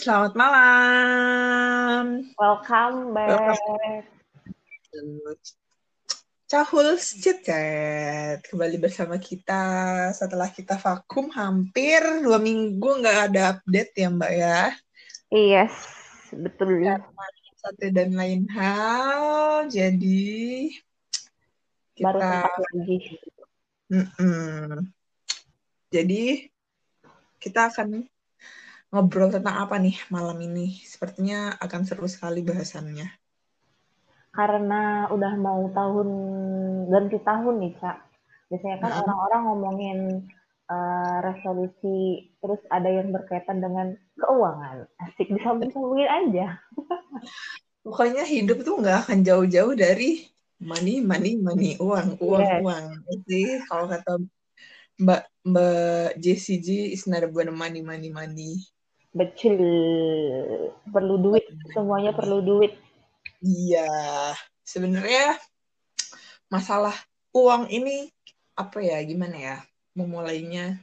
selamat malam. Welcome back. Cahul Cicet kembali bersama kita setelah kita vakum hampir dua minggu nggak ada update ya Mbak ya. Yes, betul. Karena satu dan lain hal, jadi kita Baru lagi. Mm-mm. Jadi kita akan ngobrol tentang apa nih malam ini? Sepertinya akan seru sekali bahasannya. Karena udah mau tahun ganti tahun nih, Cak. Biasanya kan orang-orang ngomongin eh, resolusi, terus ada yang berkaitan dengan keuangan. Asik disambung-sambungin aja. Pokoknya hidup tuh nggak akan jauh-jauh dari money, money, money, uang, uang, Yes. uang. Jadi kalau kata Mbak Mbak JCG is not about money, money, money. Betul. Perlu duit. Semuanya perlu duit. Iya, sebenarnya masalah uang ini apa ya, gimana ya, memulainya.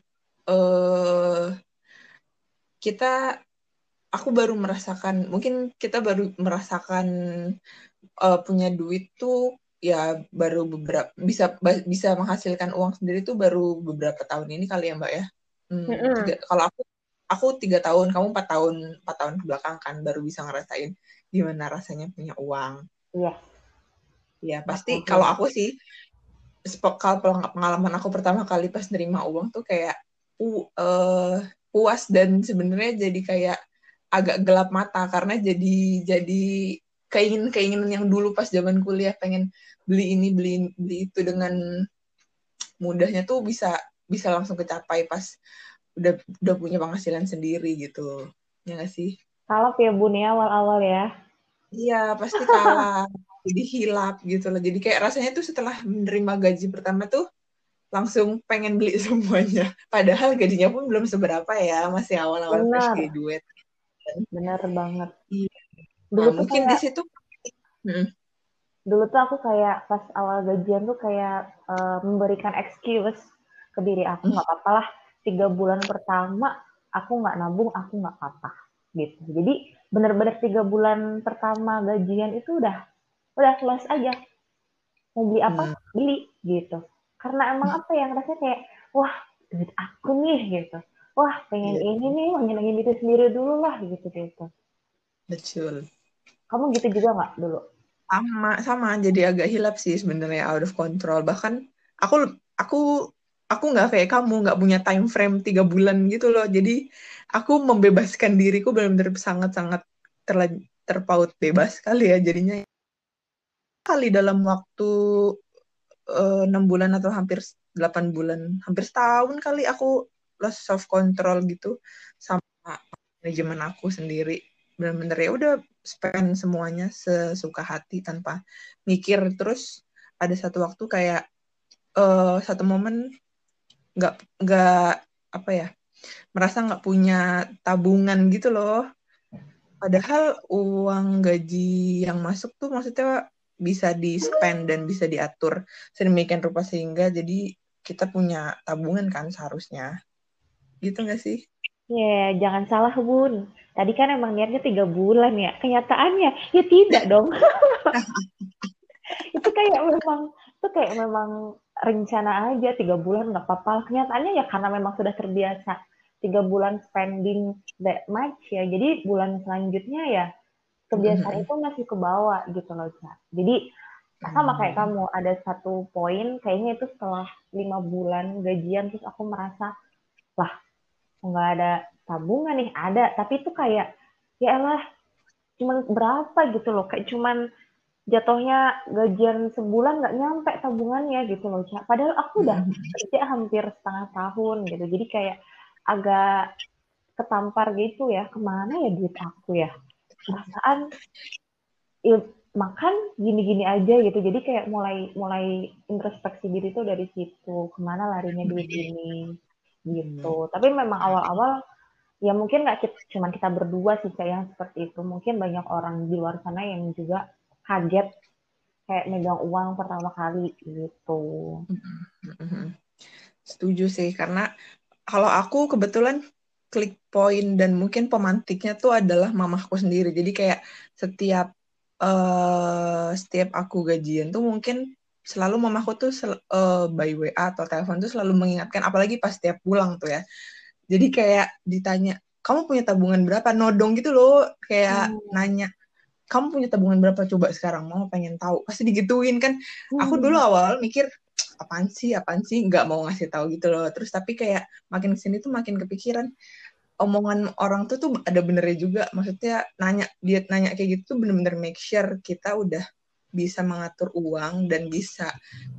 Eh kita, aku baru merasakan, mungkin kita baru merasakan eh, punya duit tuh ya baru beberapa bisa bisa menghasilkan uang sendiri tuh baru beberapa tahun ini kali ya Mbak ya. Hmm, Mm-mm. tiga- kalau aku aku tiga tahun, kamu empat tahun empat tahun ke belakang kan baru bisa ngerasain gimana rasanya punya uang. Iya. Ya pasti kalau aku sih sepe- kalau peng- pengalaman aku pertama kali pas nerima uang tuh kayak pu- eh, puas dan sebenarnya jadi kayak agak gelap mata karena jadi jadi keinginan keinginan yang dulu pas zaman kuliah pengen beli ini beli beli itu dengan mudahnya tuh bisa bisa langsung kecapai pas udah udah punya penghasilan sendiri gitu ya nggak sih Kalap ya Bun ya awal-awal ya. Iya, pasti kalah. Jadi hilap gitu loh. Jadi kayak rasanya tuh setelah menerima gaji pertama tuh langsung pengen beli semuanya. Padahal gajinya pun belum seberapa ya, masih awal-awal fresh Benar. graduate. Bener banget. Iya. Dulu Nah, tuh mungkin kayak di situ Hmm, dulu tuh aku kayak pas awal gajian tuh kayak eh, memberikan excuse ke diri aku nggak apa-apa lah tiga bulan pertama aku nggak nabung aku nggak apa-apa gitu. Jadi bener-bener tiga bulan pertama gajian itu udah udah kelas aja. Mau beli apa? Hmm, beli gitu. Karena emang apa yang rasanya kayak wah duit aku nih gitu. Wah pengen iya, ini nih ngilangin diri sendiri dulu lah gitu gitu. Betul. kamu gitu juga nggak dulu? Sama, sama. Jadi agak hilap sih sebenarnya out of control. Bahkan aku aku aku nggak kayak kamu, nggak punya time frame tiga bulan gitu loh. Jadi aku membebaskan diriku benar-benar sangat-sangat terla- terpaut bebas kali ya. Jadinya kali dalam waktu eh, enam bulan atau hampir delapan bulan, hampir setahun kali aku lost self control gitu sama manajemen aku sendiri. Bener-bener ya udah spend semuanya sesuka hati tanpa mikir. Terus ada satu waktu kayak eh, satu momen nggak nggak apa ya merasa nggak punya tabungan gitu loh. Padahal uang gaji yang masuk tuh maksudnya bisa di spend dan bisa diatur sedemikian rupa sehingga jadi kita punya tabungan kan seharusnya. Gitu nggak sih? Ya, jangan salah Bun. Tadi kan emang niatnya tiga bulan ya. Kenyataannya ya tidak dong. itu kayak memang itu kayak memang rencana aja tiga bulan nggak apa-apa. Kenyataannya ya karena memang sudah terbiasa tiga bulan spending that much ya. Jadi bulan selanjutnya ya kebiasaan itu masih ke bawah gitu loh, Ca. Jadi sama kayak Hmm. kamu ada satu poin kayaknya itu setelah lima bulan gajian terus aku merasa lah nggak ada tabungan nih ada tapi itu kayak ya elah cuman berapa gitu loh kayak cuman jatuhnya gajian sebulan nggak nyampe tabungannya gitu loh Ca. padahal aku udah Hmm. kerja hampir setengah tahun gitu. Jadi kayak agak ketampar gitu ya. Ke mana ya duit aku ya? Perasaan ya, makan gini-gini aja gitu. Jadi kayak mulai mulai introspeksi diri tuh dari situ. Ke mana larinya duit ini? Gitu. Tapi memang awal-awal ya mungkin nggak kita, cuman kita berdua sih kayak yang seperti itu. Mungkin banyak orang di luar sana yang juga kaget kayak megang uang pertama kali gitu Mhm. Setuju sih, karena kalau aku kebetulan klik point dan mungkin pemantiknya tuh adalah mamahku sendiri. Jadi kayak setiap uh, setiap aku gajian tuh mungkin selalu mamaku tuh uh, by WA atau telepon tuh selalu mengingatkan apalagi pas setiap pulang tuh ya. Jadi kayak ditanya, "Kamu punya tabungan berapa?" Nodong gitu loh, kayak hmm. nanya, "Kamu punya tabungan berapa coba sekarang?" Mau pengen tahu. Pasti digituin kan. Hmm. Aku dulu awal mikir apaan sih apaan sih nggak mau ngasih tahu gitu loh terus tapi kayak makin ke sini tuh makin kepikiran omongan orang tuh tuh ada benernya juga maksudnya nanya dia nanya kayak gitu tuh bener-bener make sure kita udah bisa mengatur uang dan bisa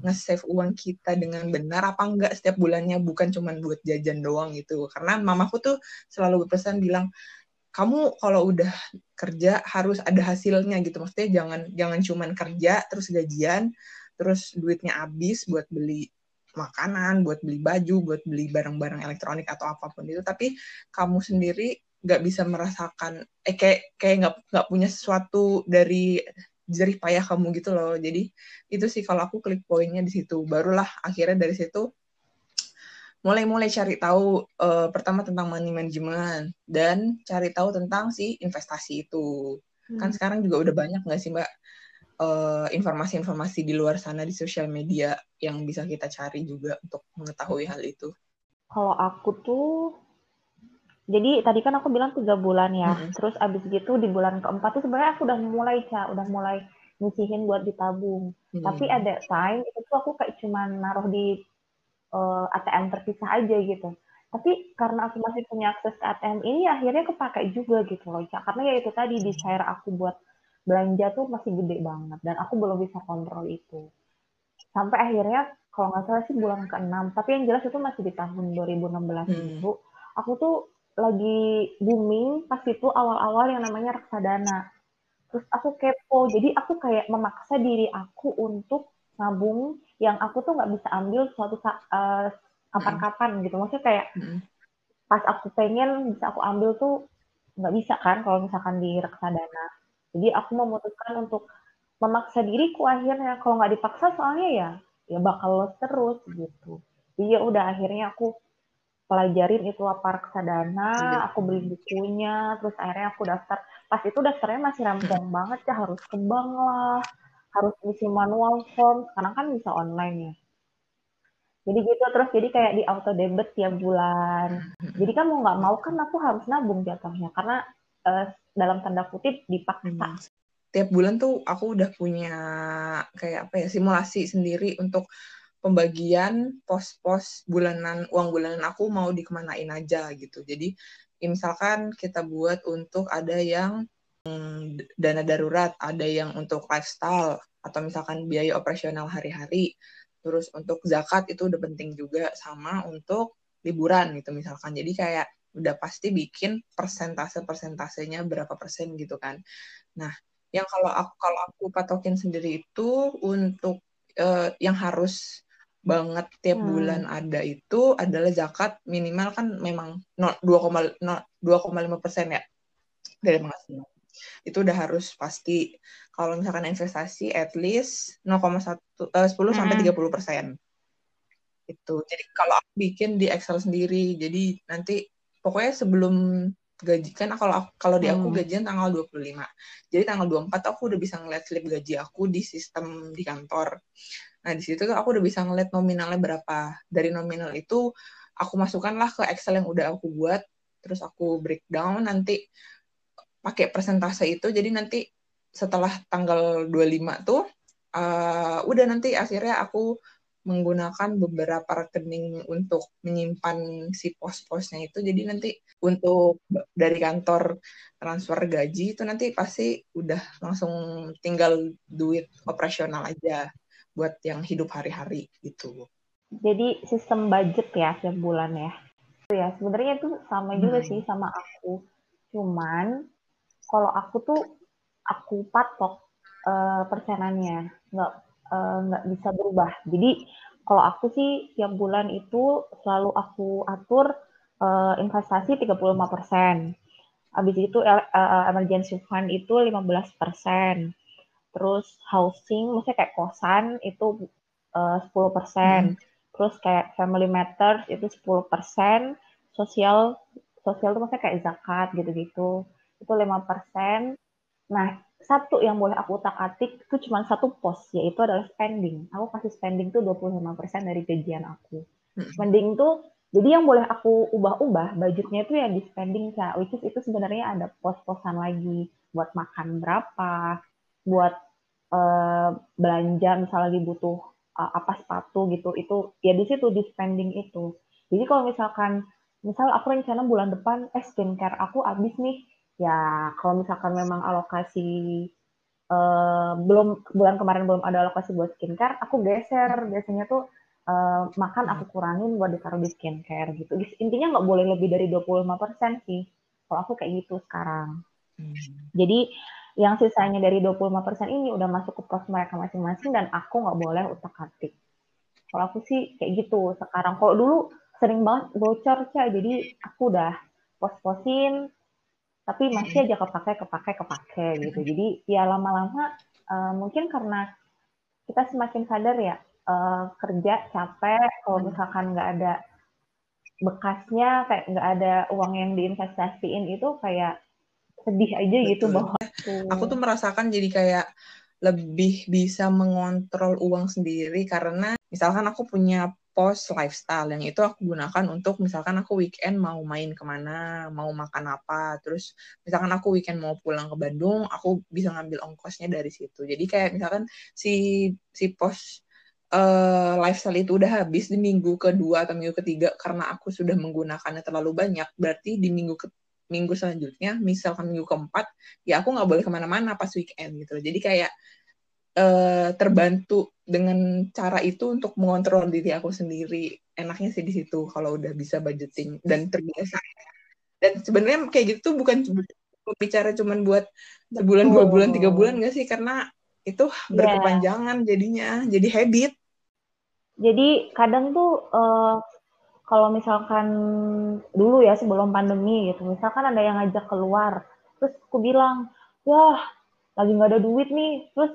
nge-save uang kita dengan benar apa enggak setiap bulannya bukan cuma buat jajan doang gitu karena mamaku tuh selalu berpesan bilang kamu kalau udah kerja harus ada hasilnya gitu maksudnya jangan jangan cuman kerja terus gajian terus duitnya habis buat beli makanan, buat beli baju, buat beli barang-barang elektronik atau apa pun itu, tapi kamu sendiri nggak bisa merasakan, eh kayak kayak nggak nggak punya sesuatu dari jerih payah kamu gitu loh. Jadi itu sih kalau aku klik poinnya di situ. Barulah akhirnya dari situ mulai-mulai cari tahu uh, pertama tentang money management dan cari tahu tentang si investasi itu. Kan hmm. Kan sekarang juga udah banyak nggak sih Mbak Eh, informasi-informasi uh, di luar sana di sosial media yang bisa kita cari juga untuk mengetahui hal itu? Kalau aku tuh, jadi tadi kan aku bilang tiga bulan ya, hmm. terus abis gitu di bulan keempat tuh sebenarnya aku udah mulai cak, udah mulai nyisihin buat ditabung. Hmm. Tapi ada time itu tuh aku kayak cuman naruh di uh, eh, ATM terpisah aja gitu. Tapi karena aku masih punya akses ke ATM ini, akhirnya kepakai juga gitu loh, Cak. Karena ya itu tadi di share aku buat belanja tuh masih gede banget dan aku belum bisa kontrol itu sampai akhirnya kalau nggak salah sih bulan ke-6 tapi yang jelas itu masih di tahun 2016 hmm. itu aku tuh lagi booming pas itu awal-awal yang namanya reksadana terus aku kepo jadi aku kayak memaksa diri aku untuk nabung yang aku tuh nggak bisa ambil suatu uh, kapan-kapan gitu maksudnya kayak hmm. pas aku pengen bisa aku ambil tuh nggak bisa kan kalau misalkan di reksadana jadi aku memutuskan untuk memaksa diriku akhirnya kalau nggak dipaksa soalnya ya ya bakal los terus gitu. Jadi ya udah akhirnya aku pelajarin itu apa reksadana, iya. aku beli bukunya, terus akhirnya aku daftar. Pas itu daftarnya masih rempong banget ya, harus ke bank lah, harus isi manual form, sekarang kan bisa online ya. Jadi gitu terus jadi kayak di auto debit tiap bulan. Jadi kan mau nggak mau kan aku harus nabung jatuhnya karena uh, dalam tanda kutip dipaksa. Hmm. Tiap bulan tuh aku udah punya kayak apa ya simulasi sendiri untuk pembagian pos-pos bulanan uang bulanan aku mau dikemanain aja gitu. Jadi misalkan kita buat untuk ada yang hmm, dana darurat, ada yang untuk lifestyle atau misalkan biaya operasional hari-hari. Terus untuk zakat itu udah penting juga sama untuk liburan gitu misalkan. Jadi kayak udah pasti bikin persentase persentasenya berapa persen gitu kan nah yang kalau aku kalau aku patokin sendiri itu untuk uh, yang harus banget tiap hmm. bulan ada itu adalah zakat minimal kan memang 2,5 persen ya dari penghasilan itu udah harus pasti kalau misalkan investasi at least 0,1 uh, 10 hmm. sampai 30 persen itu jadi kalau aku bikin di Excel sendiri jadi nanti pokoknya sebelum gaji kan kalau kalau di aku hmm. gajian tanggal 25. Jadi tanggal 24 aku udah bisa ngeliat slip gaji aku di sistem di kantor. Nah, di situ aku udah bisa ngeliat nominalnya berapa. Dari nominal itu aku masukkanlah ke Excel yang udah aku buat, terus aku breakdown nanti pakai persentase itu. Jadi nanti setelah tanggal 25 tuh uh, udah nanti akhirnya aku menggunakan beberapa rekening untuk menyimpan si pos-posnya itu. Jadi nanti untuk dari kantor transfer gaji itu nanti pasti udah langsung tinggal duit operasional aja buat yang hidup hari-hari gitu. Jadi sistem budget ya setiap bulan ya. Ya sebenarnya itu sama juga hmm. sih sama aku. Cuman kalau aku tuh aku patok uh, persenannya, nggak nggak uh, bisa berubah. Jadi kalau aku sih tiap bulan itu selalu aku atur uh, investasi 35%. Habis itu uh, emergency fund itu 15%. Terus housing, maksudnya kayak kosan itu uh, 10%. Hmm. Terus kayak family matters itu 10%, sosial sosial itu maksudnya kayak zakat gitu-gitu itu lima persen. Nah satu yang boleh aku utak-atik itu cuma satu pos yaitu adalah spending. Aku kasih spending tuh 25% dari gajian aku. Spending tuh jadi yang boleh aku ubah-ubah budgetnya itu ya di spending kak which is itu sebenarnya ada pos-posan lagi. Buat makan berapa buat uh, belanja misalnya lagi butuh uh, apa sepatu gitu. Itu ya di situ di spending itu. Jadi kalau misalkan misal aku rencana bulan depan eh skincare aku habis nih ya kalau misalkan memang alokasi uh, belum bulan kemarin belum ada alokasi buat skincare aku geser biasanya tuh uh, makan aku kurangin buat ditaruh di skincare gitu intinya nggak boleh lebih dari 25% sih kalau aku kayak gitu sekarang hmm. jadi yang sisanya dari 25% ini udah masuk ke pos mereka masing-masing dan aku nggak boleh utak-atik. Kalau aku sih kayak gitu sekarang. Kalau dulu sering banget bocor, Ca. Jadi aku udah pos-posin, tapi masih aja kepake, kepake, kepake gitu. Jadi ya lama-lama uh, mungkin karena kita semakin sadar ya, uh, kerja capek, kalau misalkan nggak ada bekasnya, kayak nggak ada uang yang diinvestasiin itu kayak sedih aja gitu bahwa aku tuh merasakan jadi kayak lebih bisa mengontrol uang sendiri karena misalkan aku punya pos lifestyle yang itu aku gunakan untuk misalkan aku weekend mau main ke mana, mau makan apa, terus misalkan aku weekend mau pulang ke Bandung, aku bisa ngambil ongkosnya dari situ. Jadi kayak misalkan si si pos uh, lifestyle itu udah habis di minggu kedua atau minggu ketiga karena aku sudah menggunakannya terlalu banyak, berarti di minggu ke minggu selanjutnya misalkan minggu keempat ya aku nggak boleh ke mana-mana pas weekend gitu jadi kayak uh, terbantu dengan cara itu untuk mengontrol diri aku sendiri. Enaknya sih di situ kalau udah bisa budgeting dan terbiasa. Dan sebenarnya kayak gitu bukan bicara cuman buat sebulan dua bulan tiga bulan nggak sih? Karena itu iya. berkepanjangan jadinya jadi habit. Jadi kadang tuh uh, kalau misalkan dulu ya sebelum pandemi gitu, misalkan ada yang ngajak keluar, terus aku bilang, wah lagi nggak ada duit nih, terus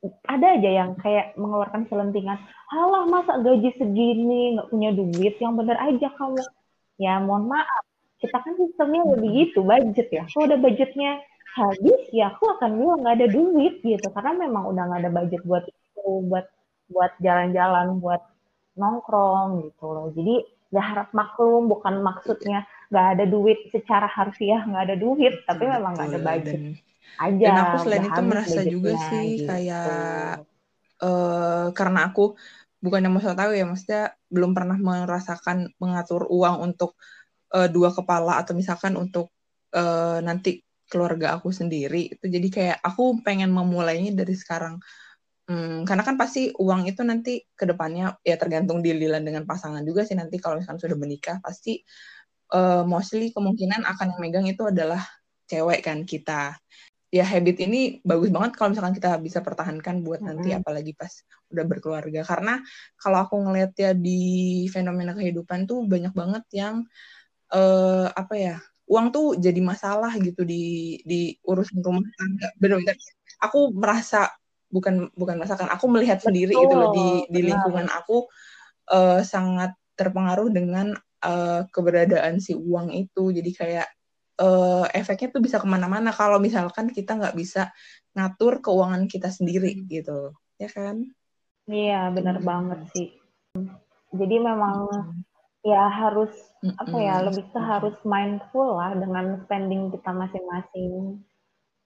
ada aja yang kayak mengeluarkan selentingan, halah masa gaji segini nggak punya duit, yang bener aja kamu. Ya mohon maaf, kita kan sistemnya lebih gitu, budget ya. Kalau ada budgetnya habis, ya aku akan bilang nggak ada duit gitu, karena memang udah nggak ada budget buat itu, buat buat jalan-jalan, buat nongkrong gitu loh. Jadi nggak harap maklum bukan maksudnya nggak ada duit secara harfiah nggak ada duit tapi memang nggak ada budget aja dan aku selain itu merasa juga sih gitu. kayak uh, karena aku bukan yang mau tahu ya maksudnya belum pernah merasakan mengatur uang untuk uh, dua kepala atau misalkan untuk uh, nanti keluarga aku sendiri itu jadi kayak aku pengen memulainya dari sekarang Hmm, karena kan pasti uang itu nanti ke depannya ya tergantung dililan dengan pasangan juga sih nanti kalau misalkan sudah menikah pasti uh, mostly kemungkinan akan yang megang itu adalah cewek kan kita. Ya habit ini bagus banget kalau misalkan kita bisa pertahankan buat nanti mm-hmm. apalagi pas udah berkeluarga. Karena kalau aku ngeliat ya di fenomena kehidupan tuh banyak banget yang uh, apa ya uang tuh jadi masalah gitu di di urusan rumah tangga. Benar-benar aku merasa bukan bukan masakan aku melihat sendiri Betul, gitu loh di di lingkungan aku uh, sangat terpengaruh dengan uh, keberadaan si uang itu jadi kayak uh, efeknya tuh bisa ke mana-mana kalau misalkan kita nggak bisa ngatur keuangan kita sendiri hmm. gitu ya kan iya benar hmm. banget sih jadi memang hmm. ya harus hmm. apa ya lebih ke harus mindful lah dengan spending kita masing-masing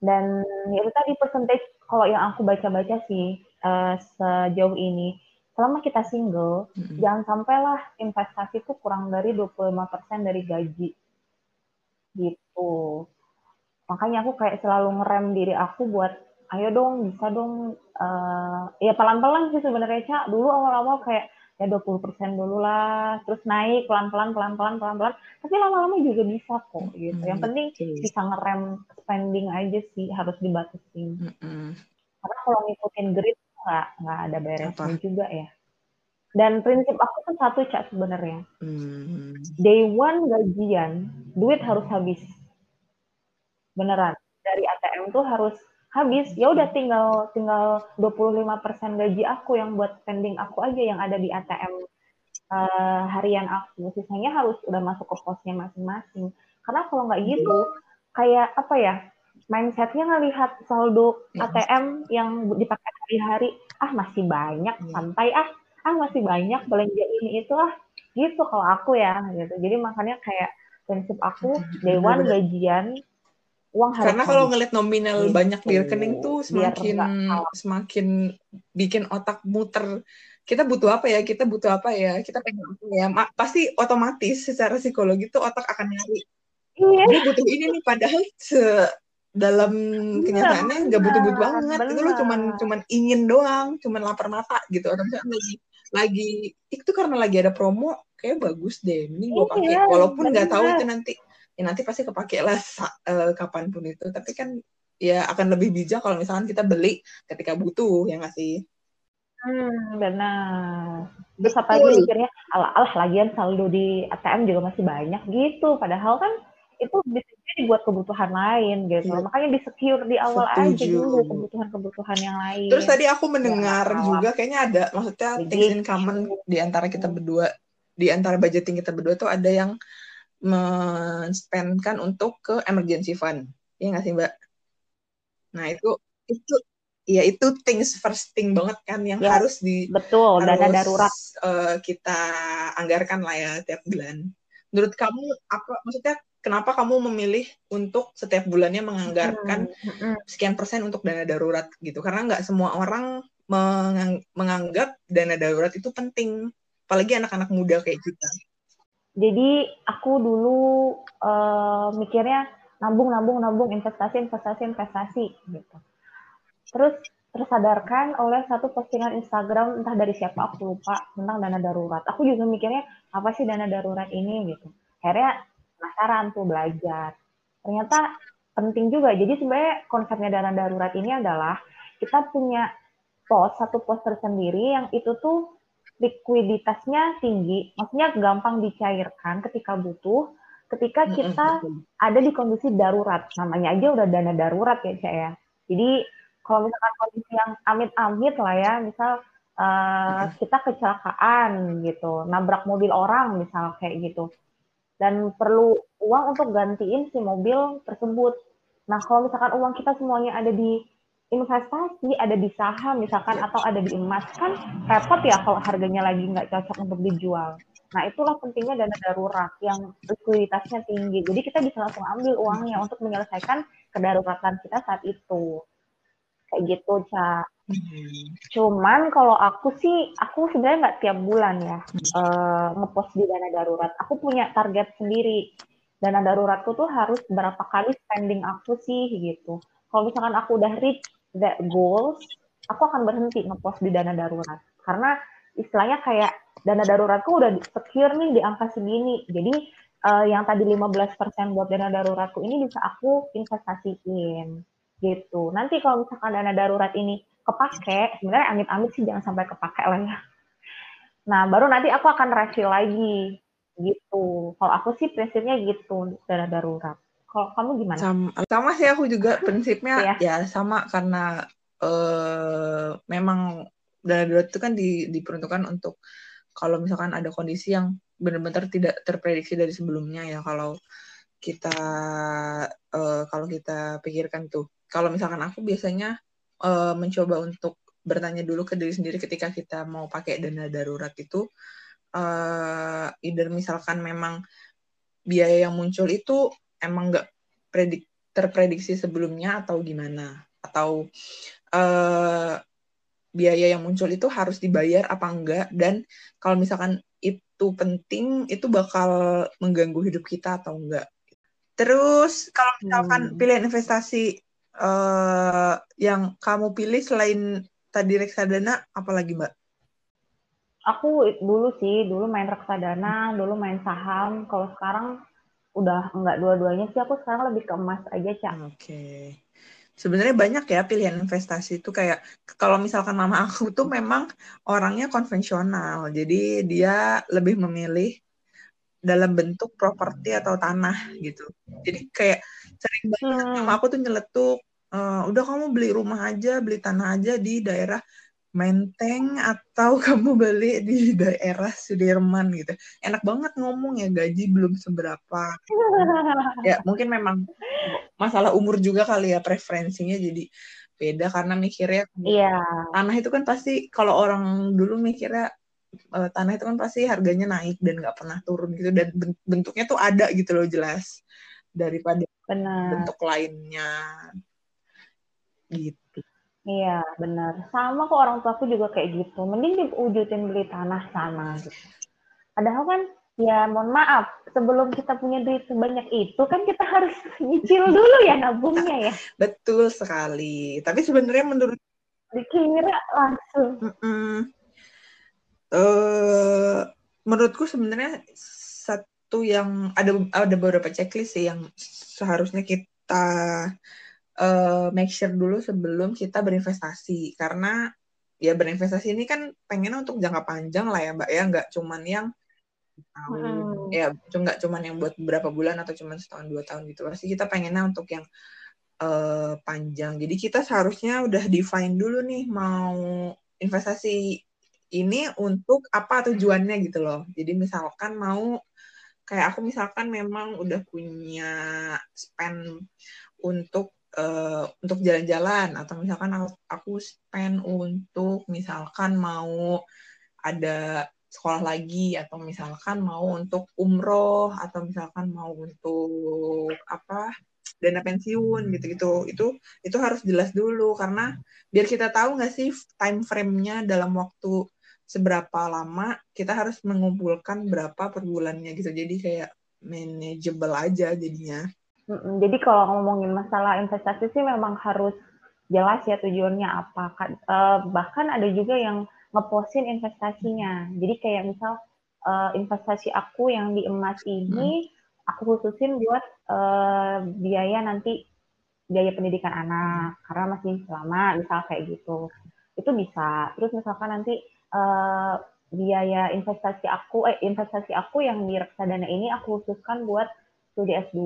dan ya itu tadi percentage kalau yang aku baca-baca sih uh, sejauh ini selama kita single mm-hmm. jangan sampailah investasi itu kurang dari 25% dari gaji gitu makanya aku kayak selalu ngerem diri aku buat ayo dong bisa dong uh, ya pelan-pelan sih sebenarnya cak dulu awal-awal kayak ya 20% dulu lah, terus naik pelan-pelan, pelan-pelan, pelan-pelan. Tapi lama-lama juga bisa kok gitu. Yang penting bisa ngerem spending aja sih, harus dibatasin. Karena kalau ngikutin grid nggak nggak ada beresnya Apa? juga ya. Dan prinsip aku tuh satu cak sebenarnya. Hmm. Day one gajian, duit harus habis. Beneran. Dari ATM tuh harus habis ya udah tinggal tinggal 25% gaji aku yang buat spending aku aja yang ada di ATM uh, eh, harian aku sisanya harus udah masuk ke posnya masing-masing karena kalau nggak gitu kayak apa ya mindsetnya ngelihat saldo Iya. ATM yang dipakai hari-hari ah masih banyak Iya. santai ah ah masih banyak belanja ini itu ah gitu kalau aku ya gitu jadi makanya kayak prinsip aku day one Bener-bener. gajian uang harus Karena kalau habis. ngeliat nominal Gitu. banyak di rekening tuh semakin semakin bikin otak muter. Kita butuh apa ya? Kita butuh apa ya? Kita pengen apa ya? Ma- pasti otomatis secara psikologi tuh otak akan nyari. iya Gue butuh ini nih padahal se dalam kenyataannya nggak butuh-butuh banget. Itu lo cuman cuman ingin doang, cuman lapar mata gitu. Atau misalnya lagi lagi itu karena lagi ada promo kayak bagus deh. Ini gue pakai. Iya, Walaupun nggak tahu itu nanti ya nanti pasti kepake lah eh, kapan pun itu. Tapi kan ya akan lebih bijak kalau misalkan kita beli ketika butuh ya nggak sih? Hmm, benar. Terus apa lagi mikirnya, alah, alah lagian saldo di ATM juga masih banyak gitu. Padahal kan itu bisa jadi buat kebutuhan lain gitu. Iya. Makanya di secure di awal aja Setuju. dulu kebutuhan-kebutuhan yang lain. Terus tadi aku mendengar Ya, juga kayaknya ada maksudnya Begitu. things in common di antara kita berdua di antara budgeting kita berdua tuh ada yang men-spendkan untuk ke emergency fund. Iya nggak sih, Mbak? Nah, itu itu ya itu things first thing banget kan yang Ya, harus di Betul, dana harus darurat. eh, kita anggarkan lah ya tiap bulan. Menurut kamu apa maksudnya kenapa kamu memilih untuk setiap bulannya menganggarkan Hmm, sekian persen untuk dana darurat gitu karena nggak semua orang mengang- menganggap dana darurat itu penting apalagi anak-anak muda kayak kita Jadi aku dulu eh, mikirnya nabung, nabung, nabung, investasi, investasi, investasi gitu. Terus tersadarkan oleh satu postingan Instagram entah dari siapa aku lupa tentang dana darurat. Aku juga mikirnya apa sih dana darurat ini gitu. Akhirnya penasaran tuh belajar. Ternyata penting juga. Jadi sebenarnya konsepnya dana darurat ini adalah kita punya pos satu pos tersendiri yang itu tuh likuiditasnya tinggi, maksudnya gampang dicairkan ketika butuh, ketika kita ada di kondisi darurat. Namanya aja udah dana darurat ya, Cak ya. Jadi kalau misalkan kondisi yang amit-amit lah ya, misal uh, kita kecelakaan gitu, nabrak mobil orang misal kayak gitu. Dan perlu uang untuk gantiin si mobil tersebut. Nah, kalau misalkan uang kita semuanya ada di investasi, ada di saham misalkan atau ada di emas kan repot ya kalau harganya lagi nggak cocok untuk dijual. Nah itulah pentingnya dana darurat yang likuiditasnya tinggi. Jadi kita bisa langsung ambil uangnya untuk menyelesaikan kedaruratan kita saat itu. Kayak gitu, Ca. Cuman kalau aku sih, aku sebenarnya nggak tiap bulan ya uh, ngepost di dana darurat. Aku punya target sendiri. Dana daruratku tuh harus berapa kali spending aku sih gitu. Kalau misalkan aku udah reach that goals, aku akan berhenti ngepost di dana darurat. Karena istilahnya kayak dana daruratku udah secure nih di angka segini. Jadi uh, yang tadi 15% buat dana daruratku ini bisa aku investasiin gitu. Nanti kalau misalkan dana darurat ini kepake, sebenarnya amit-amit sih jangan sampai kepake lah ya. Nah, baru nanti aku akan review lagi gitu. Kalau aku sih prinsipnya gitu dana darurat. Kalau kamu gimana? Sama, sama sih aku juga prinsipnya Iya. ya sama karena eh memang dana darurat itu kan di, diperuntukkan untuk kalau misalkan ada kondisi yang benar-benar tidak terprediksi dari sebelumnya ya kalau kita eh, kalau kita pikirkan tuh kalau misalkan aku biasanya eh, mencoba untuk bertanya dulu ke diri sendiri ketika kita mau pakai dana darurat itu eh either misalkan memang biaya yang muncul itu emang nggak predik terprediksi sebelumnya atau gimana? Atau eh biaya yang muncul itu harus dibayar apa enggak dan kalau misalkan itu penting itu bakal mengganggu hidup kita atau enggak terus kalau misalkan Hmm. pilihan investasi eh yang kamu pilih selain tadi reksadana apalagi mbak Aku dulu sih, dulu main reksadana, dulu main saham. Kalau sekarang udah enggak dua-duanya sih, aku sekarang lebih ke emas aja, Cak. Oke. Sebenarnya banyak ya pilihan investasi itu kayak kalau misalkan mama aku tuh memang orangnya konvensional. Jadi dia lebih memilih dalam bentuk properti atau tanah gitu. Jadi kayak sering banget Hmm. mama aku tuh nyeletuk, "Eh, udah kamu beli rumah aja, beli tanah aja di daerah Menteng atau kamu beli di daerah Sudirman gitu. Enak banget ngomong ya gaji belum seberapa. ya mungkin memang masalah umur juga kali ya preferensinya jadi beda karena mikirnya iya. tanah itu kan pasti kalau orang dulu mikirnya uh, tanah itu kan pasti harganya naik dan nggak pernah turun gitu dan bentuknya tuh ada gitu loh jelas daripada Benar. bentuk lainnya gitu. Iya, benar. Sama kok orang tuaku juga kayak gitu. Mending diwujudin beli tanah sana gitu. Padahal kan ya mohon maaf, sebelum kita punya duit sebanyak itu kan kita harus nyicil dulu ya nabungnya ya. Betul sekali. Tapi sebenarnya menurut dikira langsung. Mm -mm. Uh, menurutku sebenarnya satu yang ada ada beberapa checklist sih yang seharusnya kita uh, make sure dulu sebelum kita berinvestasi. Karena ya berinvestasi ini kan pengennya untuk jangka panjang lah ya mbak ya. Nggak cuman yang tahun hmm. ya nggak cuman yang buat beberapa bulan atau cuman setahun dua tahun gitu. Pasti kita pengennya untuk yang uh, panjang. Jadi kita seharusnya udah define dulu nih mau investasi ini untuk apa tujuannya gitu loh. Jadi misalkan mau kayak aku misalkan memang udah punya spend untuk uh, untuk jalan-jalan atau misalkan aku, aku spend untuk misalkan mau ada sekolah lagi atau misalkan mau untuk umroh atau misalkan mau untuk apa dana pensiun gitu-gitu. Itu itu harus jelas dulu karena biar kita tahu nggak sih time frame-nya dalam waktu seberapa lama kita harus mengumpulkan berapa per bulannya gitu jadi kayak manageable aja jadinya jadi kalau ngomongin masalah investasi sih memang harus jelas ya tujuannya apa. Uh, bahkan ada juga yang ngepostin investasinya. Jadi kayak misal uh, investasi aku yang di emas ini aku khususin buat uh, biaya nanti biaya pendidikan anak karena masih lama misal kayak gitu. Itu bisa. Terus misalkan nanti uh, biaya investasi aku eh investasi aku yang di reksadana ini aku khususkan buat studi S2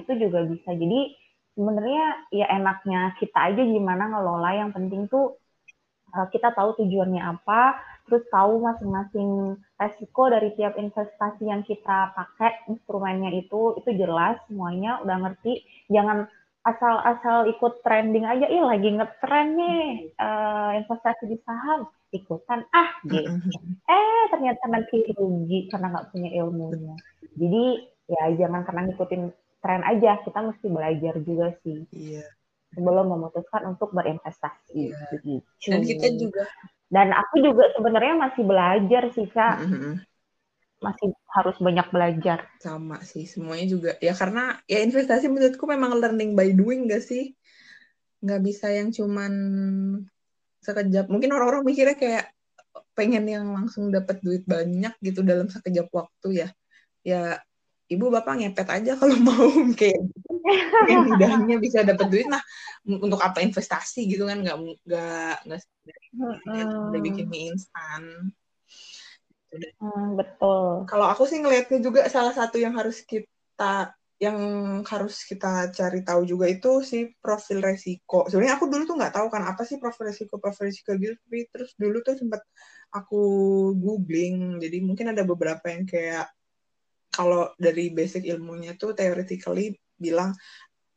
itu juga bisa. Jadi sebenarnya ya enaknya kita aja gimana ngelola yang penting tuh uh, kita tahu tujuannya apa, terus tahu masing-masing resiko dari tiap investasi yang kita pakai instrumennya itu itu jelas semuanya udah ngerti. Jangan asal-asal ikut trending aja, ih lagi ngetren nih uh, investasi di saham ikutan ah gitu. Eh ternyata nanti rugi karena nggak punya ilmunya. Jadi ya jangan karena ngikutin tren aja kita mesti belajar juga sih iya. sebelum memutuskan untuk berinvestasi iya. begitu dan kita juga dan aku juga sebenarnya masih belajar sih kak mm-hmm. masih harus banyak belajar sama sih semuanya juga ya karena ya investasi menurutku memang learning by doing gak sih nggak bisa yang cuman sekejap. Mungkin orang-orang mikirnya kayak pengen yang langsung dapat duit banyak gitu dalam sekejap waktu ya. Ya ibu bapak ngepet aja kalau mau kayak yang mudahnya bisa dapat duit. Nah untuk apa investasi gitu kan? Nggak nggak nggak udah bikin mie instan. Hmm, betul. Kalau aku sih ngelihatnya juga salah satu yang harus kita yang harus kita cari tahu juga itu si profil resiko. Sebenarnya aku dulu tuh nggak tahu kan apa sih profil resiko, profil resiko gitu. Tapi terus dulu tuh sempat aku googling. Jadi mungkin ada beberapa yang kayak kalau dari basic ilmunya tuh theoretically bilang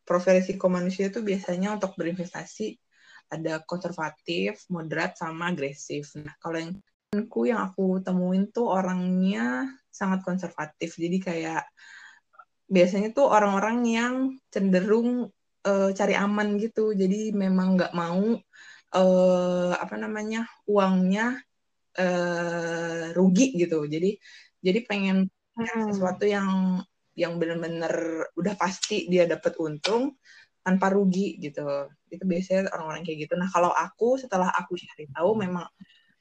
profil risiko manusia itu biasanya untuk berinvestasi ada konservatif, moderat, sama agresif. Nah, kalau yang aku yang aku temuin tuh orangnya sangat konservatif. Jadi kayak biasanya tuh orang-orang yang cenderung uh, cari aman gitu. Jadi memang nggak mau uh, apa namanya uangnya uh, rugi gitu. Jadi jadi pengen hmm. sesuatu yang yang benar-benar udah pasti dia dapat untung tanpa rugi gitu itu biasanya orang-orang kayak gitu nah kalau aku setelah aku cari tahu memang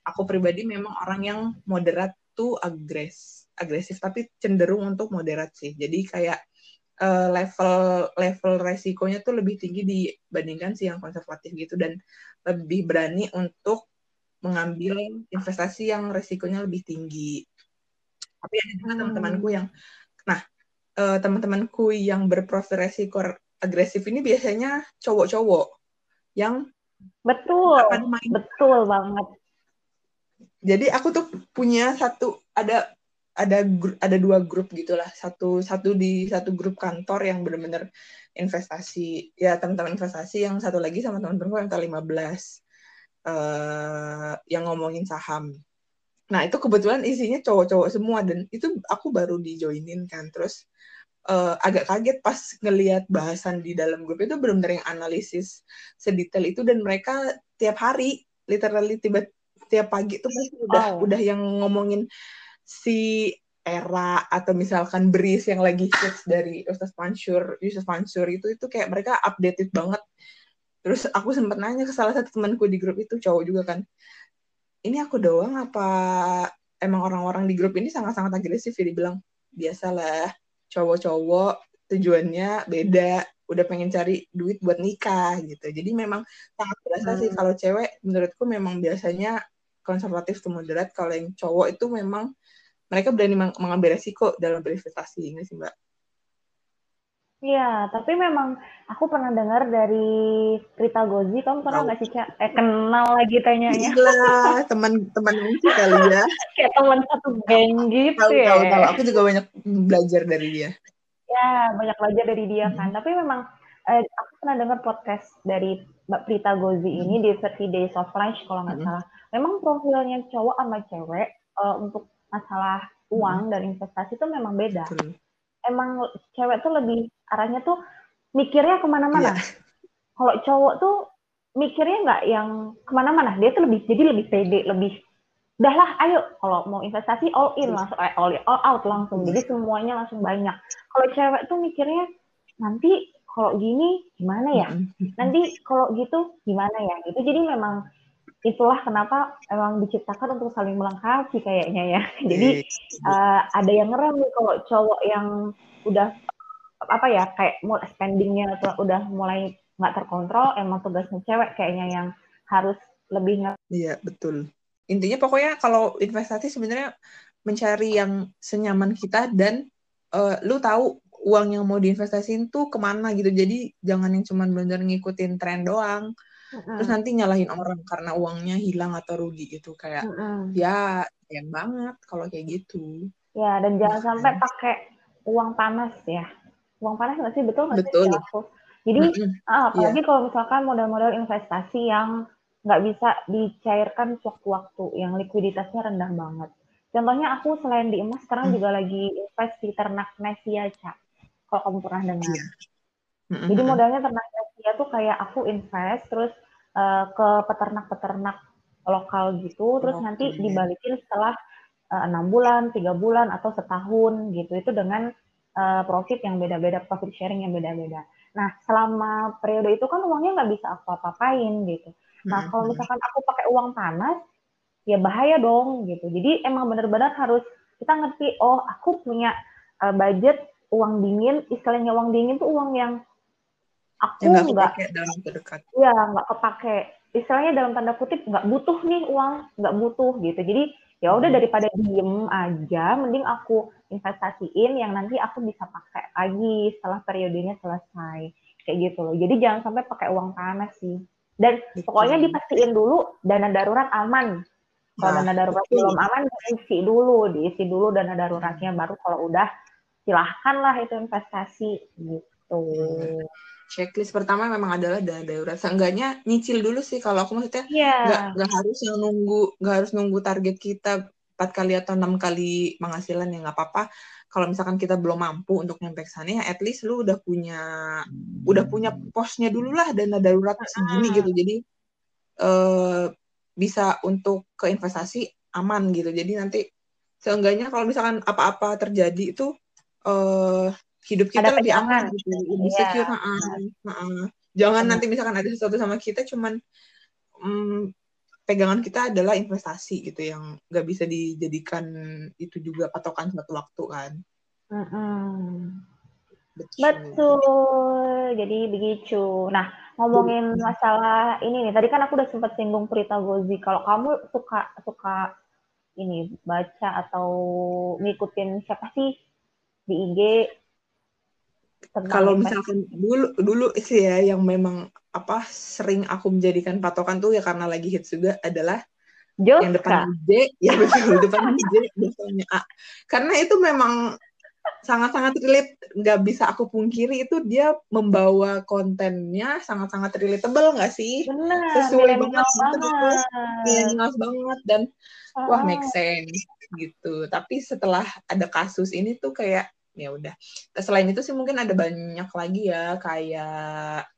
aku pribadi memang orang yang moderat tuh agres agresif tapi cenderung untuk moderat sih. Jadi kayak uh, level level resikonya tuh lebih tinggi dibandingkan si yang konservatif gitu. Dan lebih berani untuk mengambil investasi yang resikonya lebih tinggi. Tapi ada juga hmm. teman-temanku yang nah uh, teman-temanku yang berprofil resiko agresif ini biasanya cowok-cowok yang betul main, betul banget. Jadi aku tuh punya satu ada ada ada dua grup gitulah. Satu satu di satu grup kantor yang benar-benar investasi. Ya teman-teman investasi yang satu lagi sama teman-teman yang 15 uh, yang ngomongin saham. Nah itu kebetulan isinya cowok-cowok semua dan itu aku baru dijoinin kan. Terus uh, agak kaget pas ngelihat bahasan di dalam grup itu benar-benar yang analisis sedetail itu dan mereka tiap hari literally tiba tiap pagi tuh pasti udah oh. udah yang ngomongin si era atau misalkan beris yang lagi hits dari Ustaz Mansur, Yusuf Mansur itu itu kayak mereka updated banget. Terus aku sempat nanya ke salah satu temanku di grup itu cowok juga kan. Ini aku doang apa emang orang-orang di grup ini sangat-sangat agresif ya dibilang biasalah cowok-cowok tujuannya beda udah pengen cari duit buat nikah gitu jadi memang sangat berasa hmm. sih kalau cewek menurutku memang biasanya konservatif tuh moderat kalau yang cowok itu memang mereka berani mengambil resiko dalam berinvestasi ini sih mbak Iya, tapi memang aku pernah dengar dari Rita Gozi, kamu pernah nggak sih, Cak? Eh, kenal lagi tanyanya. Gila, teman-teman ini kali ya. Kayak teman satu geng gitu tahu, ya. Tahu, tahu. Aku juga banyak belajar dari dia. Ya, banyak belajar dari dia kan. Hmm. Tapi memang eh, aku pernah dengar podcast dari Mbak Prita Gozi ini di 30 Days of Lunch kalau nggak hmm. salah. Memang profilnya cowok sama cewek uh, untuk masalah uang hmm. dan investasi itu memang beda. Betul. Emang cewek tuh lebih arahnya tuh mikirnya ke mana-mana. Yeah. Kalau cowok tuh mikirnya nggak yang ke mana-mana. Dia tuh lebih jadi lebih pede, lebih udahlah ayo kalau mau investasi all in langsung eh, all, all out langsung. Jadi semuanya langsung banyak. Kalau cewek tuh mikirnya nanti kalau gini gimana ya? Nanti kalau gitu gimana ya? Itu jadi memang itulah kenapa emang diciptakan untuk saling melengkapi kayaknya ya. Jadi uh, ada yang ngerem nih kalau cowok yang udah apa ya kayak spendingnya atau udah mulai nggak terkontrol, emang tugasnya cewek kayaknya yang harus lebih nggak. Iya betul. Intinya pokoknya kalau investasi sebenarnya mencari yang senyaman kita dan uh, lu tahu uang yang mau diinvestasiin tuh ke mana gitu. Jadi jangan yang cuma benar ngikutin tren doang terus nanti nyalahin orang karena uangnya hilang atau rugi gitu kayak uh-uh. ya sayang banget kalau kayak gitu. Ya dan jangan sampai pakai uang panas ya. Uang panas nggak sih? Betul nggak betul. sih aku. Jadi uh, apalagi yeah. kalau misalkan modal-modal investasi yang nggak bisa dicairkan sewaktu-waktu yang likuiditasnya rendah banget. Contohnya aku selain di emas sekarang hmm. juga lagi invest di ternak Nesia cak kalau kamu pernah dengar yeah. Jadi modalnya ternak dia tuh kayak aku invest terus uh, ke peternak-peternak lokal gitu, terus okay. nanti dibalikin setelah eh, enam uh, bulan, tiga bulan atau setahun gitu. Itu dengan uh, profit yang beda-beda, profit sharing yang beda-beda. Nah, selama periode itu kan uangnya nggak bisa aku apa-apain gitu. Nah, kalau misalkan aku pakai uang panas, ya bahaya dong gitu. Jadi emang benar-benar harus kita ngerti, oh aku punya uh, budget uang dingin, istilahnya uang dingin tuh uang yang aku nggak dalam ya nggak kepake. Istilahnya dalam tanda kutip nggak butuh nih uang nggak butuh gitu. Jadi ya udah hmm. daripada diem aja mending aku investasiin yang nanti aku bisa pakai lagi setelah periodenya selesai. Kayak gitu loh. Jadi jangan sampai pakai uang panas sih. Dan betul. pokoknya dipastiin dulu dana darurat aman. Kalau nah, dana darurat betul. belum aman diisi dulu diisi dulu dana daruratnya. Baru kalau udah silahkan lah itu investasi. Gitu. Hmm checklist pertama memang adalah dana darurat. Seenggaknya nyicil dulu sih kalau aku maksudnya yeah. nggak nggak harus yang nunggu nggak harus nunggu target kita empat kali atau enam kali penghasilan ya nggak apa-apa. Kalau misalkan kita belum mampu untuk nyampe ke sana ya at least lu udah punya udah punya posnya dulu lah dana darurat segini gitu. Jadi uh, bisa untuk ke investasi aman gitu. Jadi nanti seenggaknya kalau misalkan apa-apa terjadi itu uh, hidup kita ada lebih aman gitu lebih yeah. secure uh, uh. jangan nanti misalkan ada sesuatu sama kita cuman um, pegangan kita adalah investasi gitu yang nggak bisa dijadikan itu juga patokan suatu waktu kan uh -uh. Betul. Betul. Jadi begitu. Nah, ngomongin masalah ini nih. Tadi kan aku udah sempat singgung Prita Gozi. Kalau kamu suka suka ini baca atau ngikutin siapa sih di IG kalau misalkan dulu dulu sih ya yang memang apa sering aku menjadikan patokan tuh ya karena lagi hits juga adalah Joska. yang depan J ya betul depan J belakangnya A karena itu memang sangat-sangat relate nggak bisa aku pungkiri itu dia membawa kontennya sangat-sangat relatable nggak sih? Benar, sesuai banget milenial gitu banget. banget dan wah Oh, make sense gitu. Tapi setelah ada kasus ini tuh kayak ya udah selain itu sih mungkin ada banyak lagi ya kayak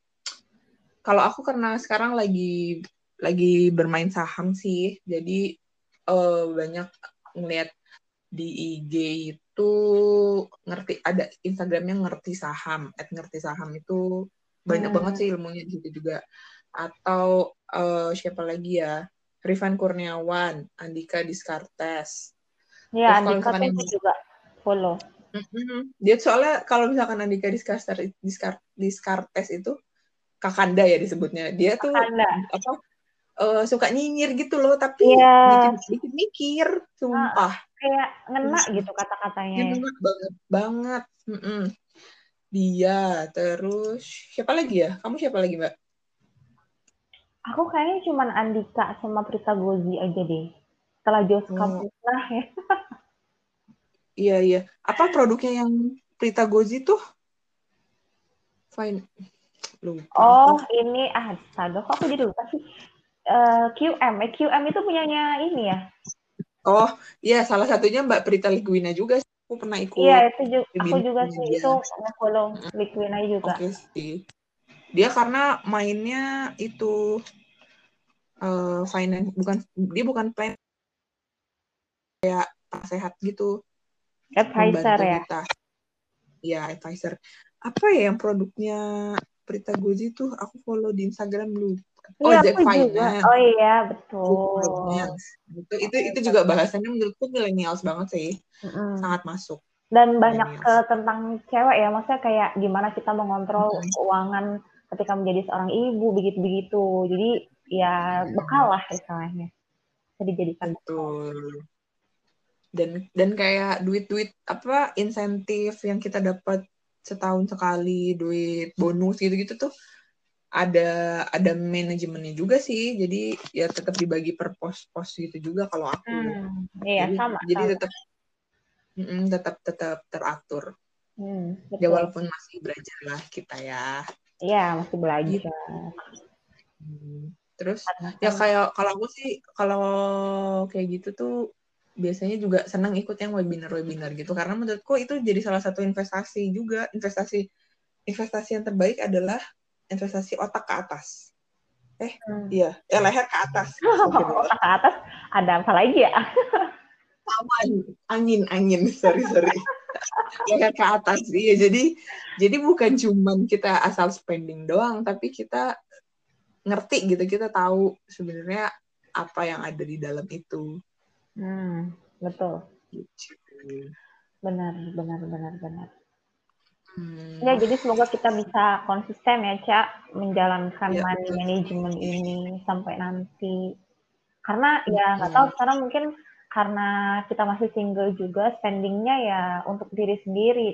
kalau aku karena sekarang lagi lagi bermain saham sih jadi eh, banyak ngeliat di IG itu ngerti ada Instagramnya ngerti saham at ngerti saham itu banyak Hmm. banget sih ilmunya di situ juga atau eh, siapa lagi ya Rifan Kurniawan Andika Diskartes ya Terus Andika aku juga follow. Mm-mm. dia soalnya kalau misalkan Andika Diskartes Diskar, Diskartes itu kakanda ya disebutnya dia tuh Anda. apa eh, suka nyinyir gitu loh tapi bikin bikin mikir sumpah Kayak ngena Terus- gitu kata-katanya. Dia banget banget banget Mm-mm. dia terus siapa lagi ya kamu siapa lagi mbak Aku kayaknya cuman Andika sama Prita Gozi aja deh. Setelah Joska Oh. punah ya. iya iya apa produknya yang Prita Gozi tuh fine lupa Oh, ini ah, astaga kok aku jadi lupa sih. Eh, QM, eh, QM itu punyanya ini ya. oh iya salah satunya mbak Prita Liguina juga sih. aku pernah ikut Iya, itu juga aku juga sih dia. itu nge-follow Liquina juga. Oke sih. Dia karena mainnya itu eh finance bukan dia bukan plan kayak sehat gitu Advisor ya. kita. Iya, advisor. Apa ya yang produknya Prita Gozi tuh aku follow di Instagram dulu. Oh, Iya, juga. Finance. Oh iya, betul. Itu, itu itu juga bahasannya menurutku millennials banget sih. Mm-mm. Sangat masuk. Dan banyak ke tentang cewek ya, maksudnya kayak gimana kita mengontrol Mm-mm. keuangan ketika menjadi seorang ibu begitu-begitu. Jadi ya bekal lah istilahnya. Bisa dijadikan bekal. Betul. Dan dan kayak duit-duit apa insentif yang kita dapat setahun sekali, duit bonus gitu-gitu tuh ada ada manajemennya juga sih. Jadi ya tetap dibagi per pos-pos gitu juga kalau aku. Hmm, iya jadi sama. jadi sama. tetap mm, tetap tetap teratur. Hmm, Ya walaupun masih belajar lah kita ya. Iya, masih belajar. Hmm. Terus Karena ya kayak kalau aku sih kalau kayak gitu tuh biasanya juga senang ikut yang webinar-webinar gitu. Karena menurutku itu jadi salah satu investasi juga. Investasi investasi yang terbaik adalah investasi otak ke atas. Hmm. iya. Ya leher ke atas. Otak ke atas ada apa lagi ya? Aman. angin angin. Sorry sorry. Leher ke atas. Iya jadi jadi bukan cuman kita asal spending doang tapi kita ngerti gitu. Kita tahu sebenarnya apa yang ada di dalam itu Hmm, betul. Benar, benar, benar, benar. Hmm. Ya, jadi semoga kita bisa konsisten ya, Cak, menjalankan Ya, money betul. management ini sampai nanti. Karena ya nggak Hmm. tahu sekarang mungkin karena kita masih single juga, spendingnya ya untuk diri sendiri.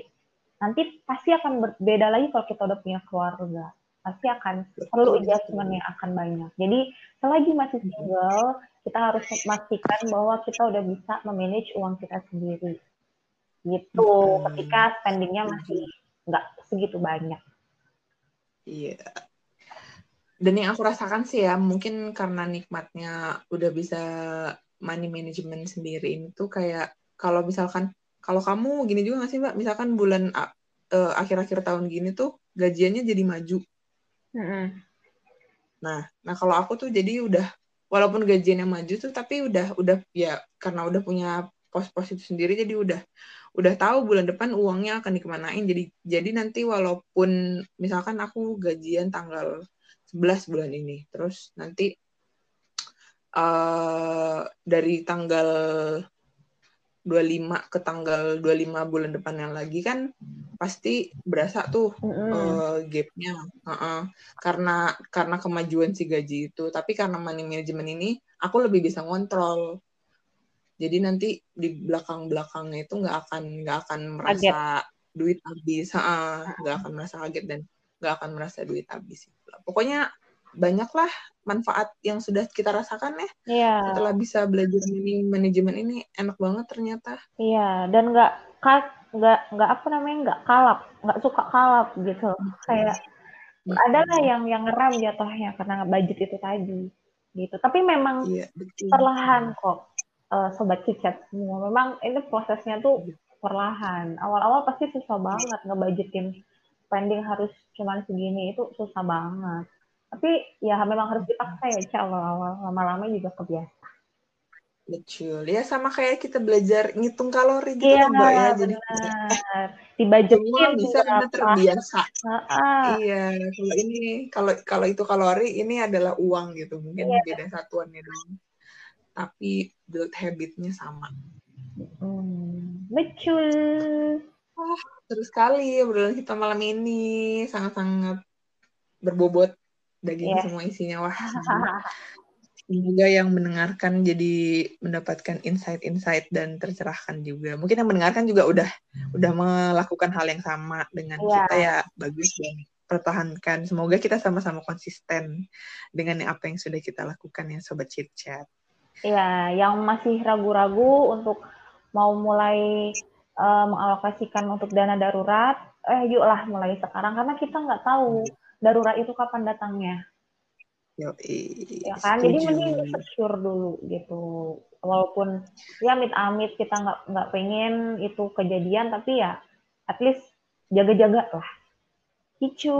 Nanti pasti akan berbeda lagi kalau kita udah punya keluarga. Pasti akan perlu adjustment yang akan banyak. Jadi selagi masih single, kita harus memastikan bahwa kita udah bisa memanage uang kita sendiri. Gitu. Hmm. Ketika spendingnya masih nggak segitu banyak. Iya. Dan yang aku rasakan sih ya, mungkin karena nikmatnya udah bisa money management sendiri ini tuh kayak kalau misalkan kalau kamu gini juga nggak sih Mbak? Misalkan bulan eh, akhir-akhir tahun gini tuh gajiannya jadi maju. Nah, nah kalau aku tuh jadi udah walaupun gajiannya maju tuh tapi udah udah ya karena udah punya pos-pos itu sendiri jadi udah udah tahu bulan depan uangnya akan dikemanain. Jadi jadi nanti walaupun misalkan aku gajian tanggal 11 bulan ini terus nanti eh dari tanggal 25 ke tanggal 25 bulan depannya lagi kan pasti berasa tuh Mm-mm. eh, gapnya. Heeh. karena karena kemajuan si gaji itu. Tapi karena money management ini aku lebih bisa ngontrol. Jadi nanti di belakang belakangnya itu nggak akan nggak akan merasa duit habis. Heeh, nggak akan merasa kaget dan nggak akan merasa duit habis. Pokoknya banyaklah manfaat yang sudah kita rasakan ya Iya. setelah bisa belajar ini manajemen ini enak banget ternyata Iya, dan nggak nggak nggak apa namanya nggak kalap, nggak suka kalap gitu. Kayak ada lah yang yang ngeram jatuhnya karena budget itu tadi gitu. Tapi memang iya betul perlahan kok eh, sobat cicat semua. Memang ini prosesnya tuh perlahan. Awal-awal pasti susah banget ngebudgetin spending harus cuman segini itu susah banget. Tapi ya memang harus dipaksa ya, Cak, awal-awal. Lama-lama juga kebiasa. betul ya sama kayak kita belajar ngitung kalori gitu Iya, mbak ya jadi semua Dibudgetin bisa karena terbiasa Heeh. iya kalau ini kalau kalau itu kalori ini adalah uang gitu mungkin Iya. beda satuannya dong tapi build habitnya sama Hmm, betul. Terus sekali obrolan kita malam ini sangat-sangat berbobot daging Iya. semua isinya. Wah semoga yang mendengarkan jadi mendapatkan insight-insight dan tercerahkan juga. Mungkin yang mendengarkan juga udah udah melakukan hal yang sama dengan Iya. kita ya. Bagus dan pertahankan. Semoga kita sama-sama konsisten dengan apa yang sudah kita lakukan ya sobat chit chat. Iya, yang masih ragu-ragu untuk mau mulai eh, mengalokasikan untuk dana darurat, eh yuklah mulai sekarang. Karena kita nggak tahu darurat itu kapan datangnya, Yo, ya kan? Jadi mending secure dulu gitu. Walaupun ya amit-amit kita nggak nggak pengen itu kejadian, tapi ya at least jaga-jaga lah. Gitu.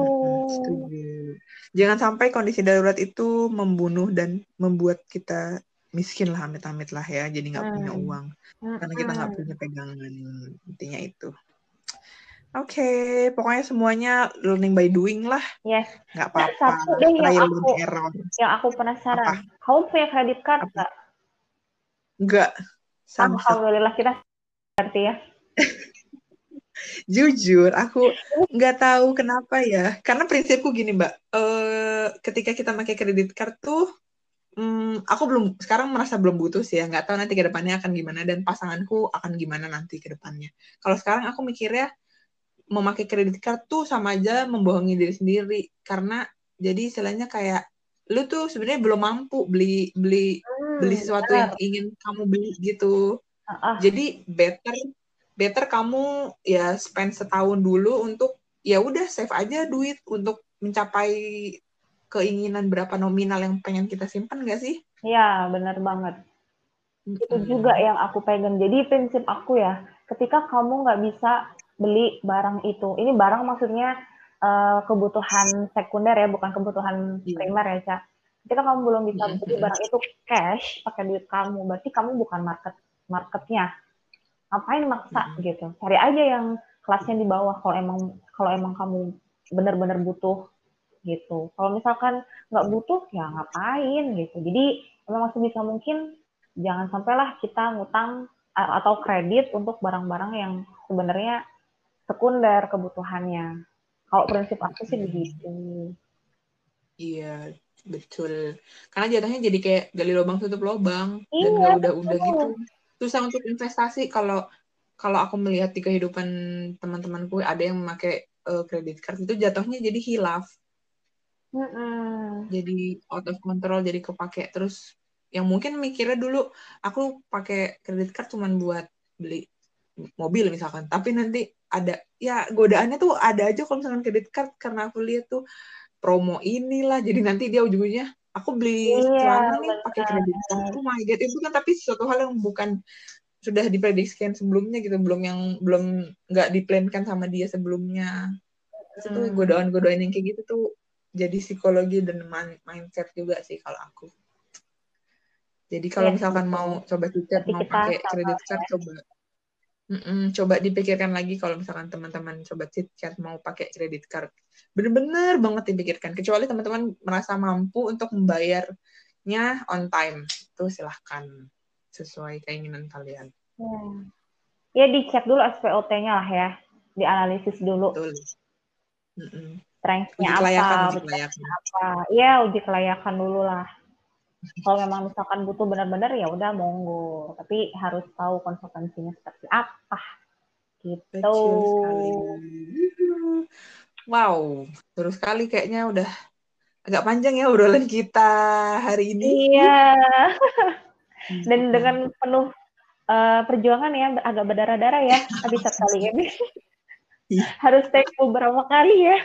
Setuju. Jangan sampai kondisi darurat itu membunuh dan membuat kita miskin lah amit-amit lah ya jadi nggak punya Hmm. uang karena kita nggak punya pegangan intinya itu oke pokoknya semuanya learning by doing lah. Yes. nggak Nah, apa-apa. Satu deh yang aku- error. Yang aku penasaran, kamu punya kredit card Apa? nggak? nggak. Sama Alhamdulillah kita berarti ya. jujur aku nggak tahu kenapa ya. Karena prinsipku gini mbak. Eh ketika kita pakai kredit card tuh hmm, aku belum sekarang merasa belum butuh sih ya. Nggak tahu nanti ke depannya akan gimana dan pasanganku akan gimana nanti ke depannya. Kalau sekarang aku mikirnya memakai kredit card tuh sama aja membohongi diri sendiri karena jadi istilahnya kayak lu tuh sebenarnya belum mampu beli beli beli sesuatu yang ingin kamu beli gitu Ah, ah. jadi better better kamu ya spend setahun dulu untuk ya udah save aja duit untuk mencapai keinginan berapa nominal yang pengen kita simpan gak sih? Iya, benar banget. Itu juga yang aku pegang. Jadi prinsip aku ya, ketika kamu nggak bisa beli barang itu, ini barang maksudnya eh, kebutuhan sekunder ya, bukan kebutuhan Iya. primer ya, Cak. Ketika kamu belum bisa Mm-mm. beli barang itu cash pakai duit kamu, berarti kamu bukan market marketnya. Ngapain maksa Mm-mm. gitu? Cari aja yang kelasnya di bawah kalau emang kalau emang kamu benar-benar butuh gitu. Kalau misalkan nggak butuh ya ngapain gitu. Jadi memang sebisa mungkin jangan sampailah kita ngutang atau kredit untuk barang-barang yang sebenarnya sekunder kebutuhannya. Kalau prinsip aku sih begitu. Iya, betul. Karena jatuhnya jadi kayak gali lubang tutup lubang dan Iya, gak udah-udah gitu. Susah untuk investasi kalau kalau aku melihat di kehidupan teman-temanku ada yang memakai eh, kredit card itu jatuhnya jadi hilaf. Mm-mm. jadi out of control jadi kepake terus yang mungkin mikirnya dulu aku pakai kredit card cuman buat beli mobil misalkan tapi nanti ada ya godaannya tuh ada aja kalau misalkan kredit card karena aku lihat tuh promo inilah jadi nanti dia ujung-ujungnya aku beli Iya, celana nih pakai kredit card oh my god itu kan tapi suatu hal yang bukan sudah diprediksikan sebelumnya gitu belum yang belum nggak diplankan sama dia sebelumnya itu tuh Hmm. godaan-godaan yang kayak gitu tuh jadi psikologi dan mind- mindset juga sih kalau aku. Jadi kalau Iya, misalkan betul. mau coba tiket mau pakai kredit card coba Mm-mm, coba dipikirkan lagi kalau misalkan teman-teman coba chat mau pakai kredit card. Bener-bener banget dipikirkan. Kecuali teman-teman merasa mampu untuk membayarnya on time. Itu silahkan sesuai keinginan kalian. Ya. ya dicek dulu SPOT-nya lah ya, dianalisis dulu Betul. Mm-mm. strength-nya Uji kelayakan, apa, uji kelayakan. apa. Iya, uji kelayakan dulu lah. Kalau memang misalkan butuh benar-benar ya udah monggo, tapi harus tahu konsekuensinya seperti apa. Gitu. Sekali. Wow, terus sekali kayaknya udah agak panjang ya obrolan kita hari ini. Iya. Dan dengan penuh uh, perjuangan ya, agak berdarah-darah ya, habis kali ini. Iya. Harus take beberapa kali ya.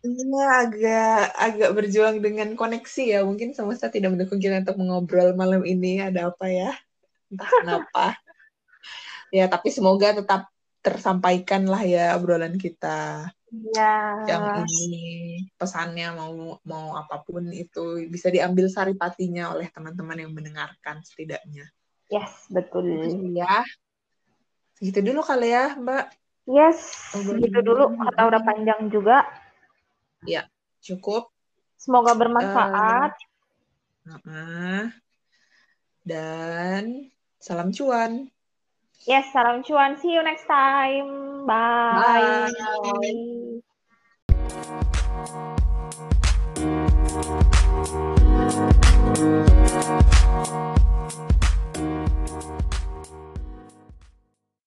Iya, agak agak berjuang dengan koneksi ya. Mungkin semesta tidak mendukung kita untuk mengobrol malam ini. Ada apa ya? Entah kenapa. ya, tapi semoga tetap tersampaikan lah ya obrolan kita. Ya. Yang ini pesannya mau mau apa pun itu bisa diambil saripatinya oleh teman-teman yang mendengarkan setidaknya. Yes, betul. Ya. Segitu dulu kali ya, Mbak. Yes, segitu dulu. Kata udah panjang juga. Ya, cukup. Semoga bermanfaat. Uh, uh, dan salam cuan. Yes, salam cuan. See you next time. Bye. Bye.